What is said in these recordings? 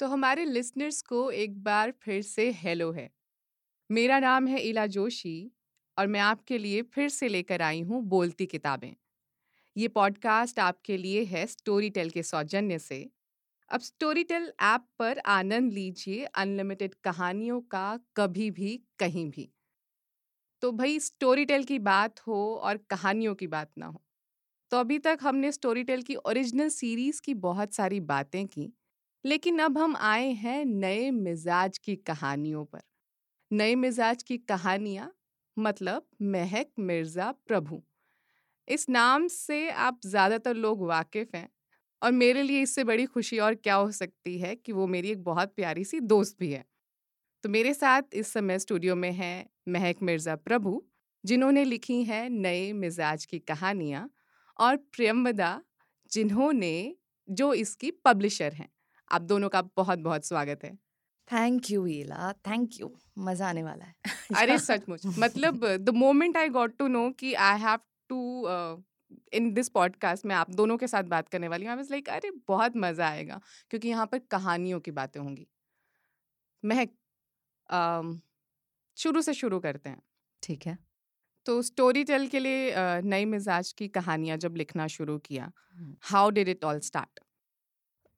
तो हमारे लिसनर्स को एक बार फिर से हेलो है। मेरा नाम है इला जोशी और मैं आपके लिए फिर से लेकर आई हूँ बोलती किताबें। ये पॉडकास्ट आपके लिए है स्टोरी टेल के सौजन्य से। अब स्टोरी टेल ऐप पर आनंद लीजिए अनलिमिटेड कहानियों का कभी भी, कहीं भी। तो भाई स्टोरी टेल की बात हो और कहानियों की बात ना हो। तो अभी तक हमने स्टोरी टेल की ओरिजिनल सीरीज़ की बहुत सारी बातें की। लेकिन अब हम आए हैं नए मिजाज की कहानियों पर। नए मिजाज की कहानियाँ मतलब महक मिर्ज़ा प्रभु। इस नाम से आप ज़्यादातर लोग वाकिफ़ हैं और मेरे लिए इससे बड़ी खुशी और क्या हो सकती है कि वो मेरी एक बहुत प्यारी सी दोस्त भी है। तो मेरे साथ इस समय स्टूडियो में है महक मिर्ज़ा प्रभु, जिन्होंने लिखी हैं नए मिजाज की कहानियाँ और प्रियमदा जिन्होंने, जो इसकी पब्लिशर हैं। आप दोनों का बहुत बहुत स्वागत है। Thank you Ila thank you मज़ा आने वाला है। अरे सचमुच। मतलब the moment I got to know कि I have to in this podcast में आप दोनों के साथ बात करने वाली हूँ आई वाज लाइक अरे बहुत मज़ा आएगा। क्योंकि यहाँ पर कहानियों की बातें होंगी। महक um, शुरू से शुरू करते हैं। ठीक है। तो स्टोरी टेल के लिए uh, नई मिजाज की कहानियाँ जब लिखना शुरू किया how did it all start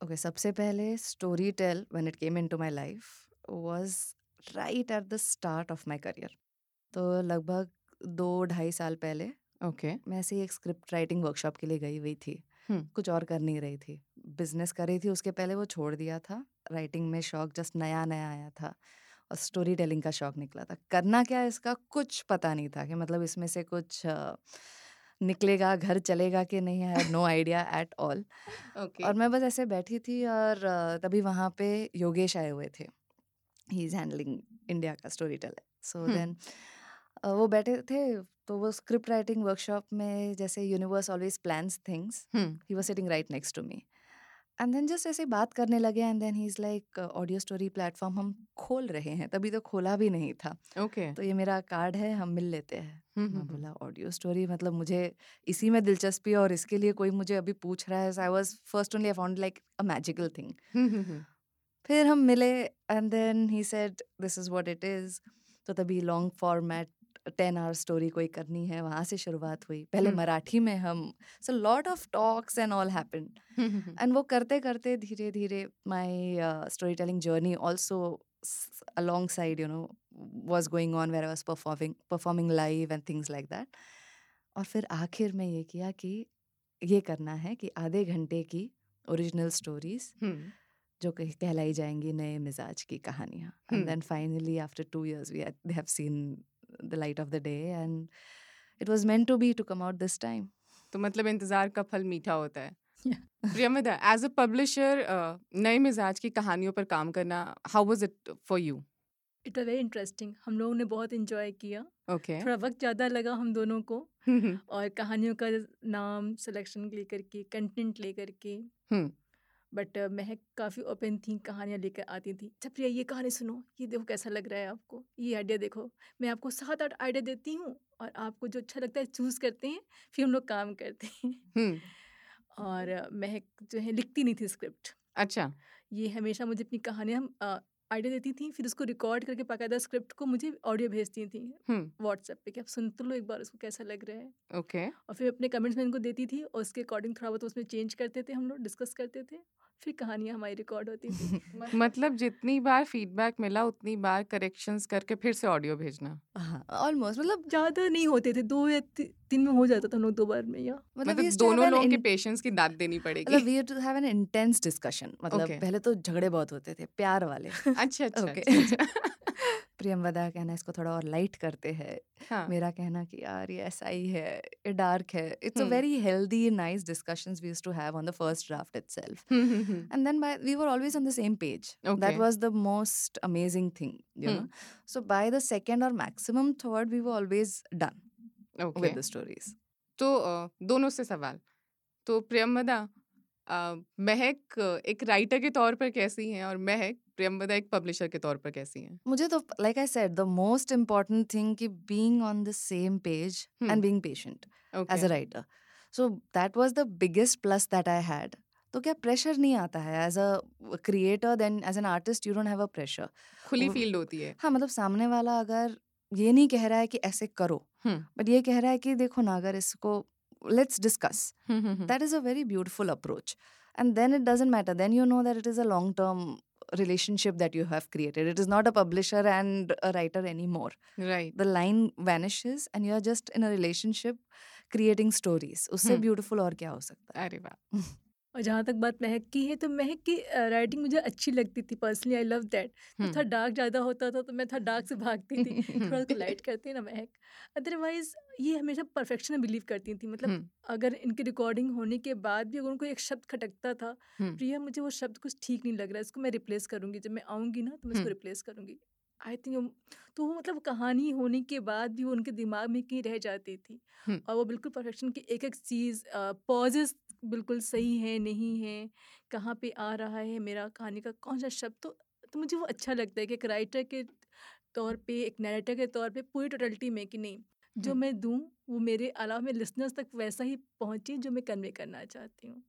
okay सबसे पहले Storytel when it came into my life was right at the start of my career तो लगभग दो ढाई साल पहले ओके मैं ऐसे ही एक स्क्रिप्ट राइटिंग वर्कशॉप के लिए गई हुई थी। हम्म। कुछ और कर नहीं रही थी। बिज़नेस कर रही थी उसके पहले वो छोड़ दिया था। राइटिंग में शौक जस्ट नया नया आया था और स्टोरी टेलिंग का शौक निकला था। करना क्या इसका? कुछ पता नहीं था कि मतलब इसमें से कुछ निकलेगा घर चलेगा कि नहीं? है नो आइडिया एट ऑल और मैं बस ऐसे बैठी थी और तभी वहाँ पे योगेश आए हुए थे। ही इज़ हैंडलिंग इंडिया का स्टोरी टेलर सो। देन वो बैठे थे तो वो स्क्रिप्ट राइटिंग वर्कशॉप में जैसे universe always plans things he. Was sitting right next to me and then just ऐसे बात करने लगे and then he is like audio story platform हम खोल रहे हैं तभी तो खोला भी नहीं था। ओके। okay. तो ये मेरा कार्ड है हम मिल लेते हैं। हम्म, मैं हम्म, बोला ऑडियो स्टोरी मतलब मुझे इसी में दिलचस्पी और इसके लिए कोई मुझे अभी पूछ रहा है। I was first only I found like a magical thing hmm, hmm, hmm, फिर हम मिले and then he said this is what it is तो तभी long format ten hour story कोई करनी है वहाँ से शुरुआत हुई। पहले। मराठी में हम so lot of talks and all hmm, and वो करते करते धीरे धीरे my story telling journey also alongside you know was going on where I was performing performing live and things like that और फिर आखिर में ये किया कि ये करना है कि आधे घंटे की ओरिजिनल स्टोरीज जो कह- कहलाई जाएँगी नए मिजाज की कहानियाँ। And. Then finally after two years we have seen the light of the day and it was meant to be to come out this time तो मतलब इंतज़ार का फल मीठा होता है। Yeah. Priyamvada as a publisher नए मिजाज की कहानियों पर काम करना how was it for you it very interesting हम लोगों ने बहुत इन्जॉय किया। ओके थोड़ा वक्त ज़्यादा लगा हम दोनों को। और कहानियों का नाम सिलेक्शन लेकर के कंटेंट लेकर के। बट महक काफ़ी ओपन थी कहानियाँ लेकर आती थी। छप्रिया प्रिया ये कहानी सुनो ये देखो कैसा लग रहा है आपको? ये आइडिया देखो। मैं आपको सात आठ आइडिया देती हूँ और आपको जो अच्छा लगता है चूज़ करते हैं फिर हम लोग काम करते हैं। और महक जो है लिखती नहीं थी स्क्रिप्ट। अच्छा। ये हमेशा मुझे अपनी कहानियाँ आइडिया देती थी फिर उसको रिकॉर्ड करके बाकायदा स्क्रिप्ट को मुझे ऑडियो भेजती थी व्हाट्सएप पे कि आप सुन तो लो एक बार उसको कैसा लग रहा है। ओके। okay. और फिर अपने कमेंट्स में इनको देती थी और उसके अकॉर्डिंग थोड़ा बहुत उसमें चेंज करते थे हम लोग डिस्कस करते थे। फिर कहानियाँ हमारी रिकॉर्ड होती थी। मतलब जितनी बार फीडबैक मिला उतनी बार करेक्शंस करके फिर से ऑडियो भेजना। हाँ ऑलमोस्ट मतलब ज़्यादा नहीं होते थे दो या तीन में हो जाता था हम लोग दो बार में या? मतलब मतलब we used to have दोनों लोगों के पेशेंस की दाद देनी मतलब पड़ेगी we too have an intense discussion मतलब पहले तो झगड़े बहुत होते थे प्यार वाले। अच्छा अच्छा. अच्छा, अच्छा। प्रियंवदा कहना इसको थोड़ा और लाइट करते हैं। हाँ. मेरा कहना कि यार ये ऐसा ही है ये डार्क है। It's a very healthy nice discussion we used to have on the first draft it and then by we were always on the same page. That was the most amazing thing you know. So by the second और maximum third we were always done with the stories. तो दोनों से सवाल। तो प्रियंवदा महक एक writer के तौर पर कैसी हैं और महक प्रियम्बदा एक पब्लिशर के तौर पर कैसी हैं? मुझे तो like I said the most important thing कि being on the same page and being patient as a writer so that was the biggest plus that I had तो क्या प्रेशर नहीं आता है? As a creator then as an artist you don't have a pressure खुली field होती है। हाँ मतलब सामने वाला अगर ये नहीं कह रहा है कि ऐसे करो हम्म। बट ये कह रहा है कि देखो ना अगर इसको let's discuss that is a very beautiful approach and then it doesn't matter then you know that it is a long term relationship that you have created it is not a publisher and a writer anymore right the line vanishes and you're just in a relationship creating stories उससे हम्म। beautiful और क्या हो सकता है अरे वाह और जहाँ तक बात महक की है तो महक की राइटिंग मुझे अच्छी लगती थी पर्सनली आई लव दैट तो हम्म, थोड़ा डार्क ज़्यादा होता था तो मैं थोड़ा डार्क से भागती थी थोड़ा हम्म, लाइट करती ना महक अदरवाइज़ ये हमेशा परफेक्शन में बिलीव करती थी। मतलब हम्म, अगर इनकी रिकॉर्डिंग होने के बाद भी अगर उनको एक शब्द खटकता था हम्म, प्रिया मुझे वो शब्द कुछ ठीक नहीं लग रहा है इसको मैं रिप्लेस करूँगी। जब मैं आऊँगी ना तो मैं इसको हम्म। रिप्लेस करूँगी। आई थिंक तो वो मतलब कहानी होने के बाद भी वो उनके दिमाग में कहीं रह जाती थी। हम्म। और वो बिल्कुल परफेक्शन की एक एक चीज़ पॉजेस बिल्कुल सही है नहीं है कहाँ पे आ रहा है मेरा कहानी का कौन सा शब्द? तो तो मुझे वो अच्छा लगता है कि एक राइटर के तौर पे एक नरेटर के तौर पे पूरी टोटलिटी में कि नहीं जो हम्म। मैं दूँ वो मेरे अलावा मेरे लिसनर्स तक वैसा ही पहुँचे जो मैं कन्वे करना चाहती हूँ।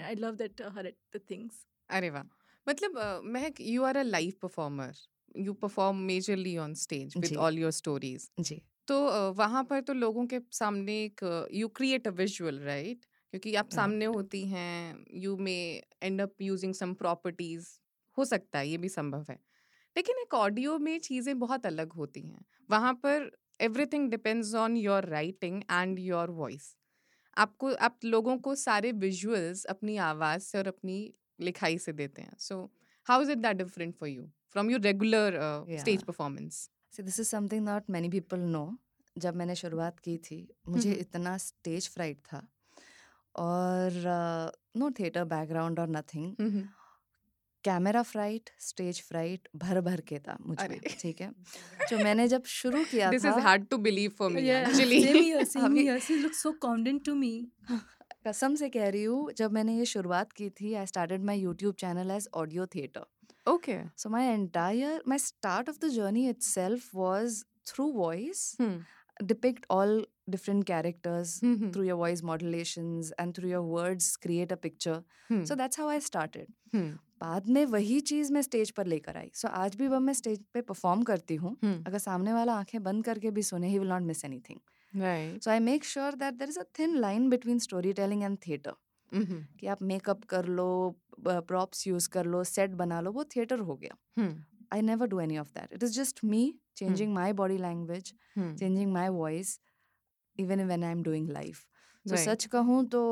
I love that her the things अरे वाह! मतलब Mahak you are a live performer you perform majorly on stage with all your stories ji. तो वहाँ पर तो लोगों के सामने एक you create a visual right क्योंकि आप सामने होती हैं you may end up using some properties हो सकता है ये भी संभव है। लेकिन एक ऑडियो में चीज़ें बहुत अलग होती हैं। वहाँ पर everything depends on your writing and your voice आपको आप लोगों को सारे विजुअल्स अपनी आवाज़ से और अपनी लिखाई से देते हैं। So how is it that different for you from your regular stage performance See, this is something not many people know. जब मैंने शुरुआत की थी मुझे। इतना स्टेज फ्राइट था और नो थिएटर बैकग्राउंड और nothing camera fright stage fright भर भर के था मुझे ठीक है? जो मैंने जब शुरू किया this is hard to believe for me actually look so confident to me कसम से कह रही हूँ जब मैंने ये शुरुआत की थी I started my YouTube channel as audio theatre okay so my entire my start of the journey itself through voice depict all different characters through your voice modulation and through your words create a picture so that's how I started बाद में वही चीज़ मैं stage पर लेकर आई। सो so, आज भी वह मैं स्टेज पे परफॉर्म करती हूँ। अगर सामने वाला आँखें बंद करके भी सुने he will not miss any thing so I make sure that there is a thin line between story telling and theatre कि आप मेकअप कर लो प्रॉप्स यूज़ कर लो सेट बना लो वो थिएटर हो गया। I never do any of that it is just me changing my body language changing my voice even when I am doing life सच कहूँ तो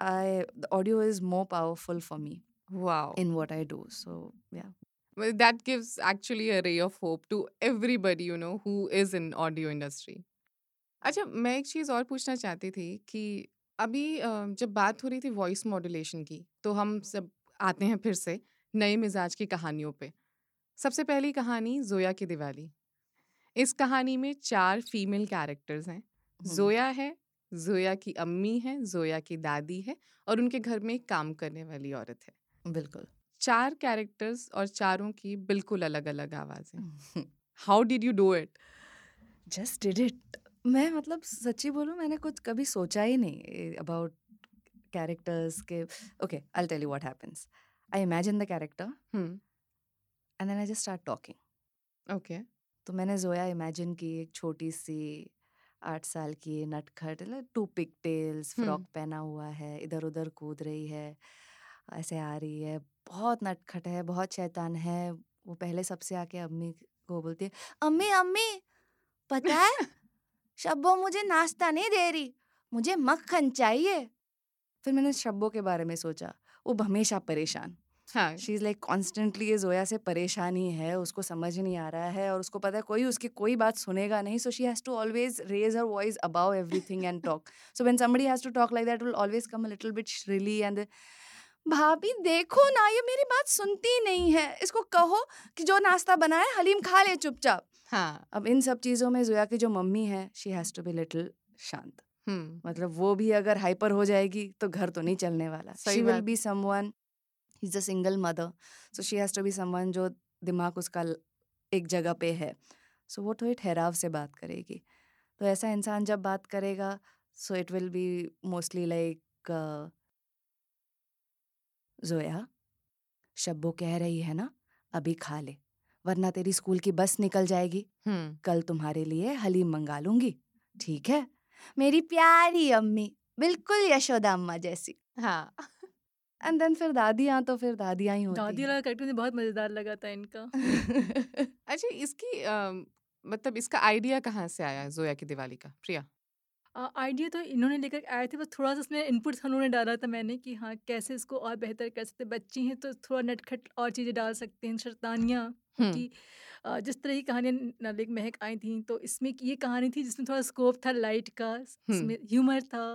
I audio is more powerful for me wow. in what I do. So yeah. well, that gives actually a ray of hope to everybody you know who is in audio industry. अच्छा मैं एक चीज़ और पूछना चाहती थी कि अभी जब बात हो रही थी वॉइस मॉड्यूलेशन की तो हम सब आते हैं फिर से नए मिजाज की कहानियों पे। सबसे पहली कहानी जोया की दिवाली। इस कहानी में चार फीमेल कैरेक्टर्स हैं। जोया है जोया की अम्मी है जोया की दादी है और उनके घर में एक काम करने वाली औरत है। बिल्कुल। चार कैरेक्टर्स और चारों की बिल्कुल अलग अलग आवाज़ें how did you do it just did it मैं मतलब सच्ची बोलूँ मैंने कुछ कभी सोचा ही नहीं अबाउट कैरेक्टर्स के okay I tell you what happens I imagine the character and then I just start talking okay तो मैंने जोया इमेजिन की एक छोटी सी आठ साल की नटखट टू पिक टेल्स फ्रॉक। पहना हुआ है इधर उधर कूद रही है। ऐसे आ रही है बहुत नटखट है बहुत शैतान है वो पहले सबसे आके अम्मी को बोलती है अम्मी अम्मी पता है शब्बो मुझे नाश्ता नहीं दे रही मुझे मक्खन चाहिए। फिर मैंने शब्बो के बारे में सोचा वो हमेशा परेशान। हाँ। शी इज़ लाइक कॉन्स्टेंटली ये जोया से परेशान ही है उसको समझ नहीं आ रहा है और उसको पता है कोई उसकी कोई बात सुनेगा नहीं so she has to always raise her voice about everything and talk so when somebody has to talk like that will always come a little bit shrilly and भाभी देखो ना ये मेरी बात सुनती नहीं है। इसको कहो कि जो नाश्ता बनाए हलीम खा ले चुपचाप। हाँ। अब इन सब चीज़ों में जोया की जो मम्मी है she has to be little शांत। हम्म मतलब वो भी अगर हाइपर हो जाएगी तो घर तो नहीं चलने वाला। She will be someone is a single mother so she has to be someone जो दिमाग उसका एक जगह पे है। सो so, वो थोड़ी ठहराव से बात करेगी। तो ऐसा इंसान जब बात करेगा so it will be mostly like Zoya Shabbo कह रही है ना अभी खा ले वरना तेरी स्कूल की बस निकल जाएगी। हम्म कल तुम्हारे लिए हलीम मंगा लूँगी ठीक है? मेरी प्यारी अम्मी बिल्कुल यशोदा अम्मा जैसी। हाँ। एंड देन फिर दादियाँ तो फिर दादियाँ ही होती दादी हैं। वाला कैरेक्टर मुझे बहुत मज़ेदार लगा था इनका। अच्छा इसकी अम, मतलब इसका आइडिया कहाँ से आया जोया की दिवाली का? प्रिया? आइडिया तो इन्होंने लेकर आए थे बस थोड़ा सा उसमें इनपुट उन्होंने डाला था मैंने कि हाँ कैसे इसको और बेहतर कर सकते बच्ची हैं तो थोड़ा नटखट और चीज़ें डाल सकते हैं शर्तानियाँ कि जिस तरह की कहानियाँ नालिक महक आई थी तो इसमें ये कहानी थी जिसमें थोड़ा स्कोप था लाइट का इसमें ह्यूमर था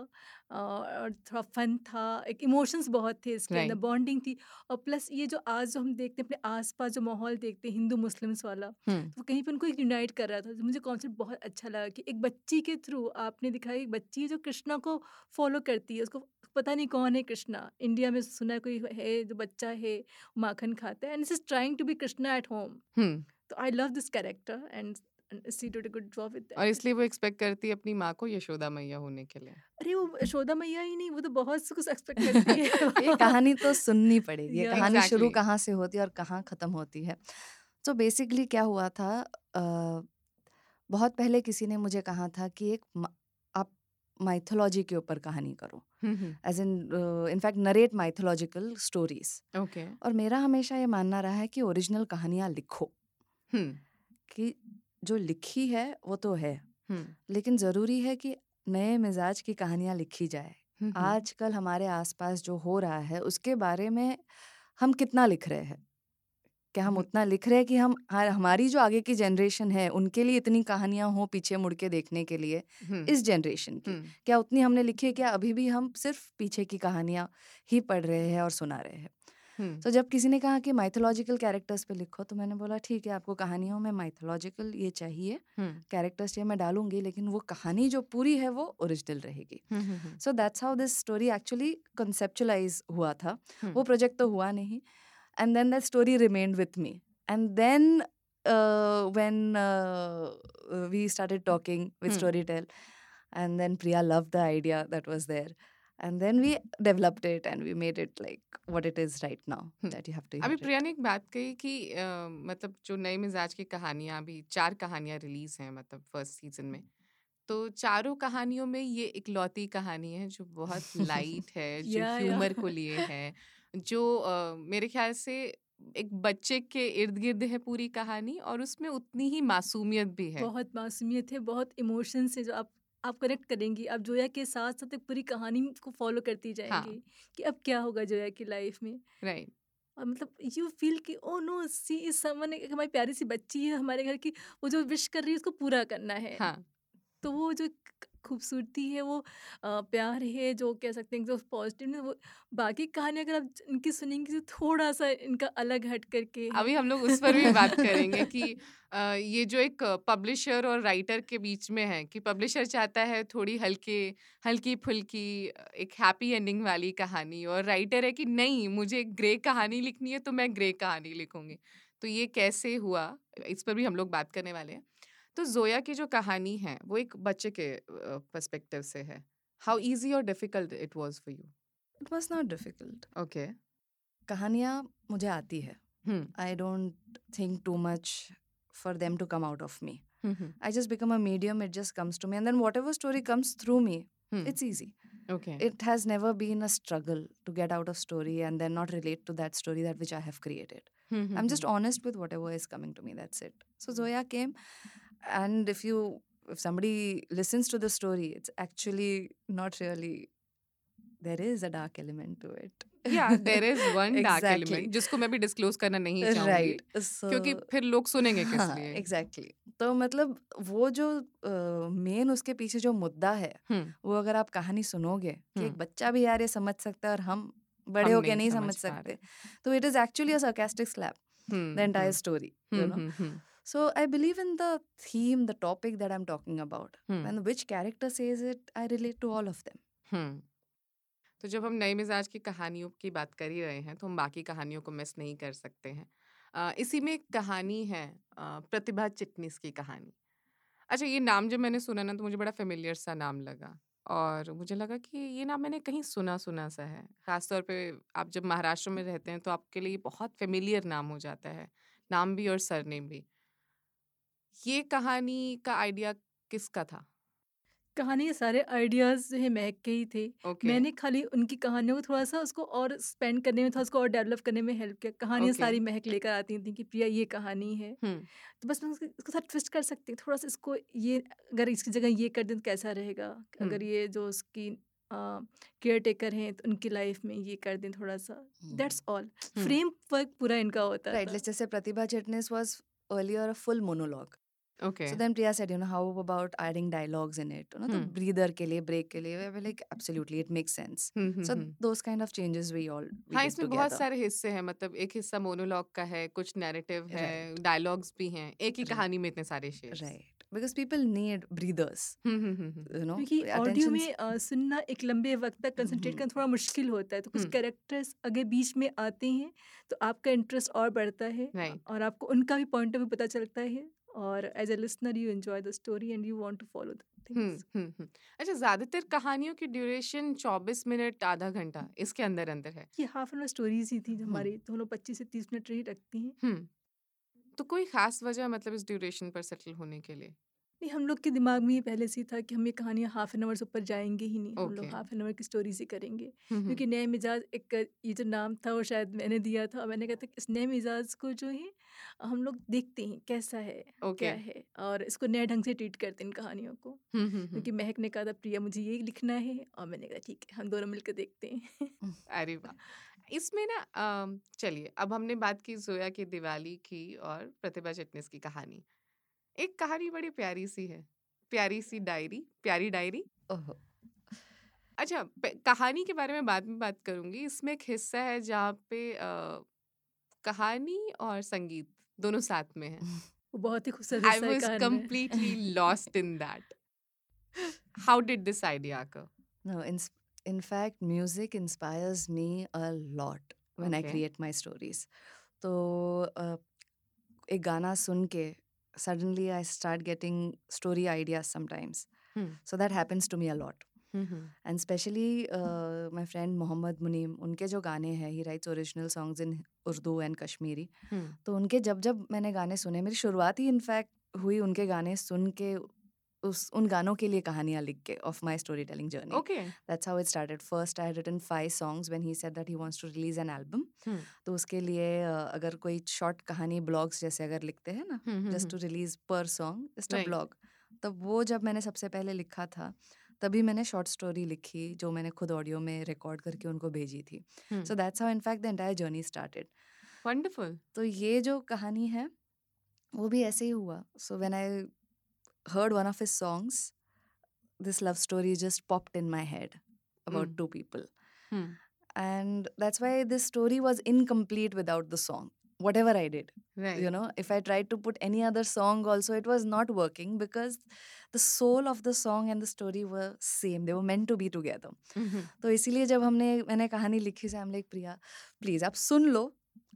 और थोड़ा फन था एक इमोशंस बहुत थे इसके अंदर बॉन्डिंग थी। और प्लस ये जो आज जो हम देखते हैं अपने आसपास जो माहौल देखते हैं हिंदू मुस्लिम्स वाला तो वो कहीं पे उनको एक यूनाइट कर रहा था तो मुझे कॉन्सेप्ट बहुत अच्छा लगा कि एक बच्ची के थ्रू आपने दिखाया एक बच्ची जो कृष्णा को फॉलो करती है उसको पता नहीं कौन है कृष्णा इंडिया में सुना है कोई है जो बच्चा है माखन खाता है and is trying to be Krishna at home तो I love this character and she did a good job with और इसलिए वो एक्सपेक्ट करती है अपनी माँ को यशोदा मैया होने के लिए। अरे वो यशोदा मैया ही नहीं वो तो बहुत कुछ एक्सपेक्ट करती है। ये कहानी तो सुननी पड़ेगी Yeah, कहानी शुरू कहाँ से होती है और कहाँ ख़त्म होती है। तो बेसिकली क्या हुआ था बहुत पहले किसी ने मुझे कहा था कि एक आप माइथोलॉजी के ऊपर कहानी करो। As in in fact narrate mythological stories okay और मेरा हमेशा ये मानना रहा है कि ओरिजिनल कहानियाँ लिखो। हम्म। कि जो लिखी है वो तो है। लेकिन ज़रूरी है कि नए मिजाज की कहानियाँ लिखी जाए। आजकल हमारे आसपास जो हो रहा है उसके बारे में हम कितना लिख रहे हैं? क्या हम। उतना लिख रहे हैं कि हम हमारी जो आगे की जनरेशन है उनके लिए इतनी कहानियाँ हो पीछे मुड़ के देखने के लिए इस जनरेशन की? क्या उतनी हमने लिखी है क्या अभी भी हम सिर्फ़ पीछे की कहानियाँ ही पढ़ रहे हैं और सुना रहे हैं? तो जब किसी ने कहा कि माइथोलॉजिकल कैरेक्टर्स पे लिखो तो मैंने बोला ठीक है आपको कहानियों में माइथोलॉजिकल ये चाहिए हम्म, कैरेक्टर्स चाहिए मैं डालूँगी लेकिन वो कहानी जो पूरी है वो ओरिजिनल रहेगी। Hmm, hmm, so that's how this story actually conceptualize हुआ था। हम्म, वो प्रोजेक्ट तो हुआ नहीं। And then that story remained with me and then uh, we started talking with Hmm. storytel and then priya loved the idea that was there and then we developed it and we made it like what it is right now that you have to अभी. प्रिया ने एक बात कही कि मतलब जो नए मिजाज की कहानियाँ अभी चार कहानियाँ रिलीज़ हैं मतलब फ़र्स्ट सीज़न में तो चारों कहानियों में ये इकलौती कहानी है जो बहुत लाइट है जो. ह्यूमर को लिए है जो मेरे ख्याल से एक बच्चे के इर्द गिर्द है पूरी कहानी और उसमें उतनी ही मासूमियत भी है बहुत मासूमियत है बहुत इमोशंस है जो आप आप कनेक्ट करेंगी आप जोया के साथ साथ एक पूरी कहानी को फॉलो करती जाएँगी हाँ. कि अब क्या होगा जोया की लाइफ में। राइट और मतलब यू फील कि ओ नो सी इज़ समय एक हमारी प्यारी सी बच्ची है हमारे घर की वो जो विश कर रही है उसको पूरा करना है। हाँ। तो वो जो खूबसूरती है, वो प्यार है, जो कह सकते हैं जो पॉजिटिव है, वो, बाकी कहानी अगर आप इनकी सुनेंगी तो थोड़ा सा इनका अलग हट करके अभी हम लोग उस पर भी बात करेंगे कि ये जो एक पब्लिशर और राइटर के बीच में है कि पब्लिशर चाहता है थोड़ी हल्के हल्की फुल्की एक हैप्पी एंडिंग वाली कहानी और राइटर है कि नहीं, मुझे ग्रे कहानी लिखनी है तो मैं ग्रे कहानी लिखूँगी। तो ये कैसे हुआ, इस पर भी हम लोग बात करने वाले हैं। तो जोया की जो कहानी है वो एक बच्चे के पर्सपेक्टिव से है हाउ इजी और difficult it was for you it was not difficult okay कहानियाँ मुझे आती है हम्म I don't think too much for them to come out of me hmm I just become a medium, it just comes to me. And then whatever story comes through me, hmm it's easy. Okay It has never been a struggle to get out of story and then not relate to that story that which I have created. I'm just honest with whatever is coming to me. That's it. So Zoya came, and if you if somebody listens to the story, it's actually not really. There is a dark element to it. या there is one dark Exactly. Element जिसको मैं भी disclose करना नहीं चाहूँगी right. So क्योंकि फिर लोग सुनेंगे किस हाँ, लिए exactly. तो मतलब वो जो मेन उसके पीछे जो मुद्दा है हम्म, वो अगर आप कहानी सुनोगे कि एक। बच्चा भी यार ये समझ सकता है और हम बड़े होके नहीं समझ समझ सकते तो it is actually a sarcastic slap hmm, the entire hmm, story so i believe in the theme the topic that i'm talking about hmm, and which character says it i relate to all of them. Hmm. तो जब हम नए मिजाज की कहानियों की बात कर ही रहे हैं तो हम बाकी कहानियों को मिस नहीं कर सकते हैं। अ, इसी में एक कहानी है अ, प्रतिभा चिटनिस की कहानी। अच्छा ये नाम जब मैंने सुना ना तो मुझे बड़ा फेमिलियर सा नाम लगा और मुझे लगा कि ये नाम मैंने कहीं सुना सुना सा है। ख़ासतौर पे आप जब महाराष्ट्र में रहते हैं तो आपके लिए बहुत फेमिलियर नाम हो जाता है नाम भी और सरनेम भी। ये कहानी का आइडिया किसका था? कहानी सारे आइडियाज़ है महक के ही थे। ओके। मैंने खाली उनकी कहानियों को थोड़ा सा उसको और स्पेंड करने में थोड़ा उसको और डेवलप करने में हेल्प किया। कहानियाँ ओके। सारी महक लेकर आती थी कि प्रिया ये कहानी है। हम्म तो बस मैं उसके साथ ट्विस्ट कर सकती हूँ। थोड़ा सा इसको ये अगर इसकी जगह ये कर दें तो कैसा रहेगा? अगर हम्म ये जो उसकी केयर टेकर हैं तो उनकी लाइफ में ये कर दें थोड़ा सा। दैट्स ऑल फ्रेम वर्क पूरा इनका होता Right. था। Let's just say Pratibha Chitnis was okay So then Priya said, you know, how about adding dialogues in it? You know, the hmm breather के लिए, break के लिए. We were like, absolutely, it makes sense. Hmm hmm So hmm those kind of changes we all we हाँ did इसमें बहुत. सारे हिस्से हैं मतलब एक हिस्सा मोनोलॉग का है कुछ नैरेटिव है Right. डायलॉग्स भी हैं एक ही Right. कहानी में इतने सारे shades Right. Because people need breathers. Hmm hmm hmm hmm You know, क्योंकि ऑडियो. में अ, सुनना एक लंबे वक्त तक कंसंट्रेट हम्म, करना थोड़ा मुश्किल होता है तो कुछ हम्म कैरेक्टर्स अगर बीच में आते हैं तो आपका इंटरेस्ट और बढ़ता है राइट और आपको उनका भी पॉइंट ऑफ़ व्यू पता चलता है और as a listener you enjoy the story and you want to follow the अच्छा ज़्यादातर कहानियों की ड्यूरेशन 24 मिनट आधा घंटा इसके अंदर अंदर है। ये हाफ़ एन आवर स्टोरीज ही थी जो। हमारी दोनों हम पच्चीस से तीस मिनट रही रखती हैं। हम्म तो कोई खास वजह मतलब इस ड्यूरेशन पर सेटल होने के लिए? नहीं हम लोग के दिमाग में ये पहले से ही था कि हम ये कहानियाँ हाफ़ एन आवर से ऊपर जाएँगे ही नहीं okay. हम लोग हाफ़ एन आवर की स्टोरीज ही करेंगे। क्योंकि नए मिजाज एक ये जो नाम था वो शायद मैंने दिया था और मैंने कहा था कि इस नए मिजाज को जो है हम लोग देखते हैं कैसा है ओके। क्या है और इसको नए ढंग से ट्रीट करते हैं इन कहानियों को। क्योंकि महक ने कहा था प्रिया मुझे ये लिखना है और मैंने कहा ठीक है हम दोनों मिलकर देखते हैं। अरे वाह! इसमें ना चलिए अब हमने बात की जोया की दिवाली की और प्रतिभा चिटनिस की कहानी। एक कहानी बड़ी प्यारी सी है प्यारी सी डायरी प्यारी डायरी. अच्छा कहानी के बारे में बाद में बात करूँगी इसमें एक हिस्सा है जहाँ पे अ, कहानी और संगीत दोनों साथ में है वो बहुत ही खूबसूरत I was lost in that how did this idea occur No, in, fact, music inspires me a lot when I Okay. create my stories. तो uh, एक गाना सुन के suddenly I start getting story ideas sometimes. Hmm. So that happens to me a lot. Hmm And especially uh, my friend Mohammad Muneem, उनके जो गाने हैं he writes original songs in Urdu and Kashmiri. हम्म तो उनके जब जब मैंने गाने सुने मेरी शुरुआत ही इनफैक्ट हुई उनके गाने सुन के उस उन गानों के लिए कहानियाँ लिख के of my story telling journey okay That's how it started. First, I had written five songs when he said that he wants to release an album. Hmm. तो उसके लिए अगर कोई शॉर्ट कहानी ब्लॉग्स जैसे अगर लिखते हैं ना जस्ट टू रिलीज़ पर सॉन्ग जस्ट अ ब्लॉग तब वो जब मैंने सबसे पहले लिखा था तभी मैंने शॉर्ट स्टोरी लिखी जो मैंने खुद ऑडियो में रिकॉर्ड करके उनको भेजी थी. So that's how in fact the entire journey started wonderful. तो ये जो कहानी है वो भी ऐसे ही हुआ. So when I heard one of his songs this love story just popped in my head about Mm. two people Hmm. and that's why this story was incomplete without the song whatever i did right you know if i tried to put any other song also it was not working because the soul of the song and the story were same they were meant to be together Mhm. तो इसीलिए जब हमने मैंने कहानी लिखी से हम like Priya please आप सुन लो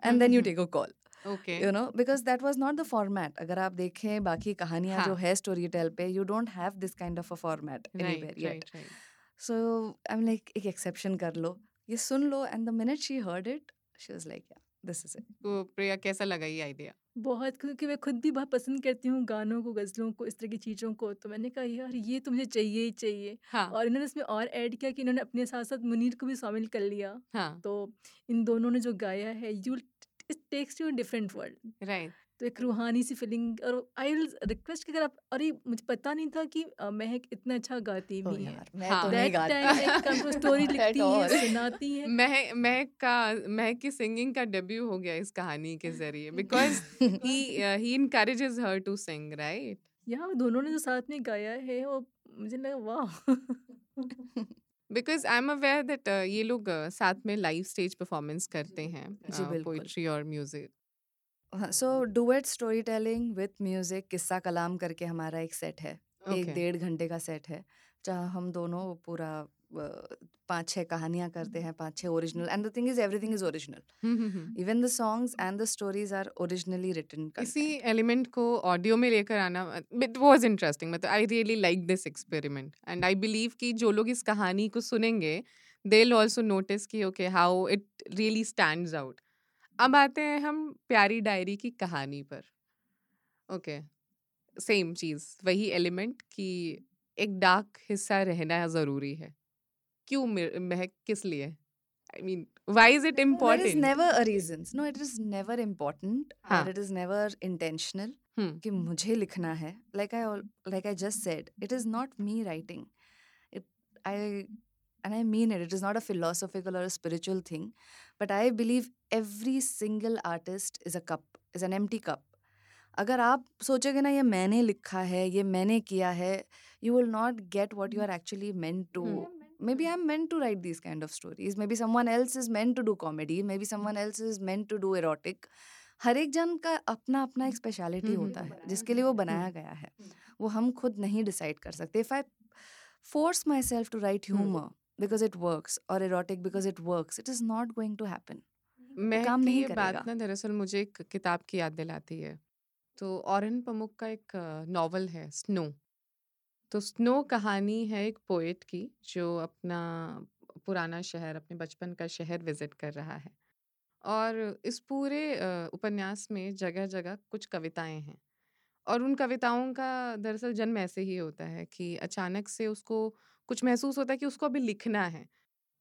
and then you take a call okay you know because that was not the format अगर आप देखें बाकी कहानियाँ जो हाँ। है स्टोरी टेल पे you don't have this kind of a format right anywhere yet right right. So I am like एक एक्सेप्शन कर लो। ये सुन लो and the minute she heard it she was like yeah this is it तो प्रिया कैसा लगा ये idea बहुत क्योंकि मैं खुद भी बहुत पसंद करती हूँ गानों को गज़लों को इस तरह की चीज़ों को। तो मैंने कहा यार ये तो मुझे चाहिए ही चाहिए। हाँ। और इन्होंने इसमें और ऐड किया कि इन्होंने अपने साथ साथ मुनीर को भी शामिल कर लिया। हाँ। तो इन दोनों ने जो गाया है you it takes you different world right. तो एक रूहानी सी फीलिंग और आई विल रिक्वेस्ट कि अगर आप अरे मुझे पता नहीं था कि महक इतना अच्छा गाती भी है। हाँ। तो स्टोरी लिखती है सुनाती है। महक महक का महक की सिंगिंग का डेब्यू हो गया इस कहानी के ज़रिए। Because he he encourages her to sing right यहाँ दोनों ने जो साथ में गाया है वो मुझे लगा वाह! Because I am aware that ये लोग uh, साथ में लाइव स्टेज परफॉर्मेंस करते हैं। पोइट्री और music so duet story telling with music किस्सा कलाम करके हमारा एक सेट है okay. एक डेढ़ घंटे का सेट है जहाँ हम दोनों पूरा पाँच छह कहानियाँ करते हैं पाँच छह original and the thing is everything is original. Even the songs and the stories are originally written इसी एलिमेंट को ऑडियो में लेकर आना इट वाज इंटरेस्टिंग मतलब I really like this experiment and I believe कि जो लोग इस कहानी को सुनेंगे दे विल आल्सो नोटिस कि okay how it really stands out अब आते हैं हम प्यारी डायरी की कहानी पर। ओके सेम चीज़ वही एलिमेंट कि एक डार्क हिस्सा रहना ज़रूरी है। क्यों महक किस लिए I mean why is it There is never a reason. No, it is never important हाँ. or it is never intentional. Hmm कि मुझे लिखना है like I like I just said it is not me writing it I and I mean it it is not a philosophical or a spiritual thing but I believe every single artist is a cup is an empty cup अगर आप सोचोगे ना ये मैंने लिखा है ये मैंने किया है you will not get what you are actually meant to maybe I'm meant to write these kind of stories. Maybe someone else is meant to do comedy. Maybe someone else is meant to do erotic. हर एक जन का अपना अपना एक speciality हम्म, होता हम्म, है जिसके लिए वो बनाया गया है। वो हम खुद नहीं डिसाइड कर सकते। If I force myself to write. Humour because it works और erotic because it works it is not going to happen Mehak काम नहीं ये बात ना दरअसल मुझे एक किताब की याद दिलाती है। तो औरन पमुक का एक नॉवल है स्नो तो स्नो कहानी है एक पोएट की, जो अपना पुराना शहर, अपने बचपन का शहर विज़िट कर रहा है। और इस पूरे उपन्यास में जगह जगह कुछ कविताएँ हैं। और उन कविताओं का दरअसल जन्म ऐसे ही होता है कि अचानक से उसको कुछ महसूस होता है कि उसको अभी लिखना है।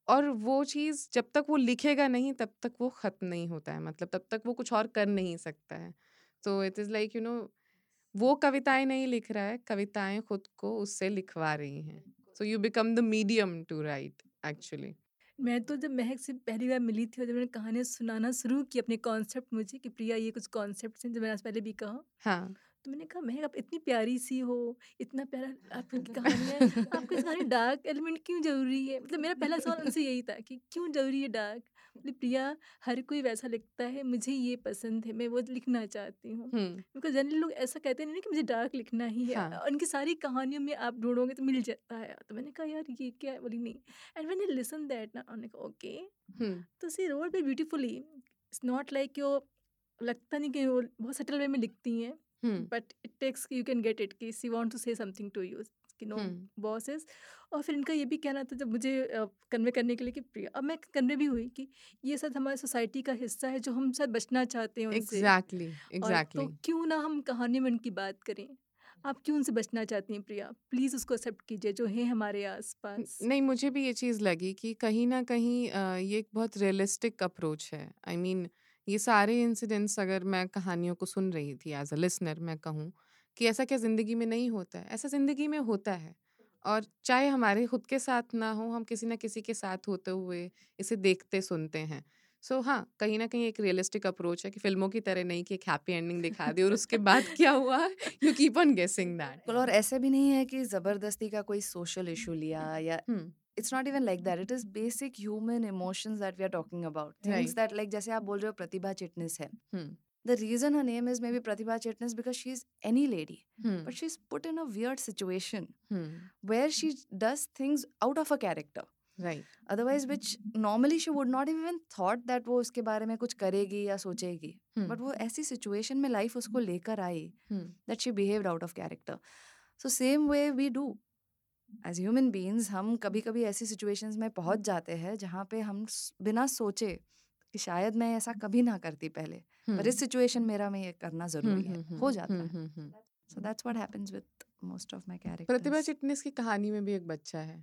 और वो चीज़ जब तक वो लिखेगा नहीं, तब तक वो ख़त्म नहीं होता है मतलब तब तक वो कुछ और कर नहीं सकता है। तो it is like you know वो कविताएँ नहीं लिख रहा है कविताएँ खुद को उससे लिखवा रही हैं। So you become the medium to write actually मैं तो जब महक से पहली बार मिली थी और जब मैंने कहानियाँ सुनाना शुरू की अपने कॉन्सेप्ट मुझे कि प्रिया ये कुछ कॉन्सेप्ट हैं जो मैंने आज पहले भी कहा हाँ। तो मैंने कहा महक आप इतनी प्यारी सी हो इतना प्यारा आपकी कहानियाँ हैं, आपको कहानी डार्क एलिमेंट क्यों ज़रूरी है? मतलब मेरा पहला सवाल उनसे यही था कि क्यों ज़रूरी है डार्क? प्रिया हर कोई वैसा लिखता है मुझे ये पसंद है मैं वो लिखना चाहती हूँ। बिकॉज़ जनरली लोग ऐसा कहते नहीं ना कि मुझे डार्क लिखना ही है हाँ। उनकी सारी कहानियों में आप ढूंढोगे तो मिल जाता है। तो मैंने कहा यार ये क्या है? बोली नहीं। एंड आई लिसन दैट ना उन्होंने कहा ओके। तो सी रोड पे ब्यूटीफुली इट्स नॉट लाइक यो लगता नहीं कि वो बहुत सटल वे में लिखती हैं but it takes you can get it कि she want to say something to you know. Bosses और फिर इनका ये भी कहना था जब मुझे कन्वे करने के लिए कि प्रिया अब मैं कन्वे भी हुई कि ये सब हमारी सोसाइटी का हिस्सा है जो हम शायद बचना चाहते हैं उनसे एग्जैक्टली और एग्जैक्टली तो क्यों ना हम कहानी में उनकी बात करें। आप क्यों उनसे बचना चाहती हैं प्रिया? प्लीज़ उसको एक्सेप्ट कीजिए जो है हमारे आसपास। नहीं मुझे भी ये चीज़ लगी कि कहीं ना कहीं ये एक बहुत रियलिस्टिक अप्रोच है। आई I मीन mean, ये सारे इंसिडेंट्स अगर मैं कहानियों को सुन रही थी एज अ लिसनर मैं कहूँ कि ऐसा क्या ज़िंदगी में नहीं होता है। ऐसा ज़िंदगी में होता है और चाहे हमारे खुद के साथ ना हो हम किसी ना किसी के साथ होते हुए इसे देखते सुनते हैं। सो हाँ कहीं ना कहीं एक रियलिस्टिक अप्रोच है कि फ़िल्मों की तरह नहीं कि एक हैप्पी एंडिंग दिखा दी और उसके बाद क्या हुआ? You keep on guessing that और ऐसा भी नहीं है कि ज़बरदस्ती का कोई सोशल इशू लिया या it's not even like that it is basic human emotions that we are talking about things. That like जैसे आप बोल रहे हो प्रतिभा चिटनिस है। The reason her name is maybe Pratibha Chitnis because she is any lady but she is put in a weird situation where she does things out of a character right otherwise which normally she would not even thought that वो उसके बारे में कुछ करेगी या सोचेगी hmm. But वो ऐसी situation में लाइफ उसको लेकर आई that she behave out of character so same way we do as human beings हम कभी कभी ऐसी सिचुएशंस में पहुँच जाते हैं जहाँ पे हम बिना सोचे कि शायद मैं ऐसा कभी ना करती पहले पर इस situation मेरा में ये करना ज़रूरी है हो जाता है so that's what happens with most of my characters. प्रतिभा चिटनिस की कहानी में भी एक बच्चा है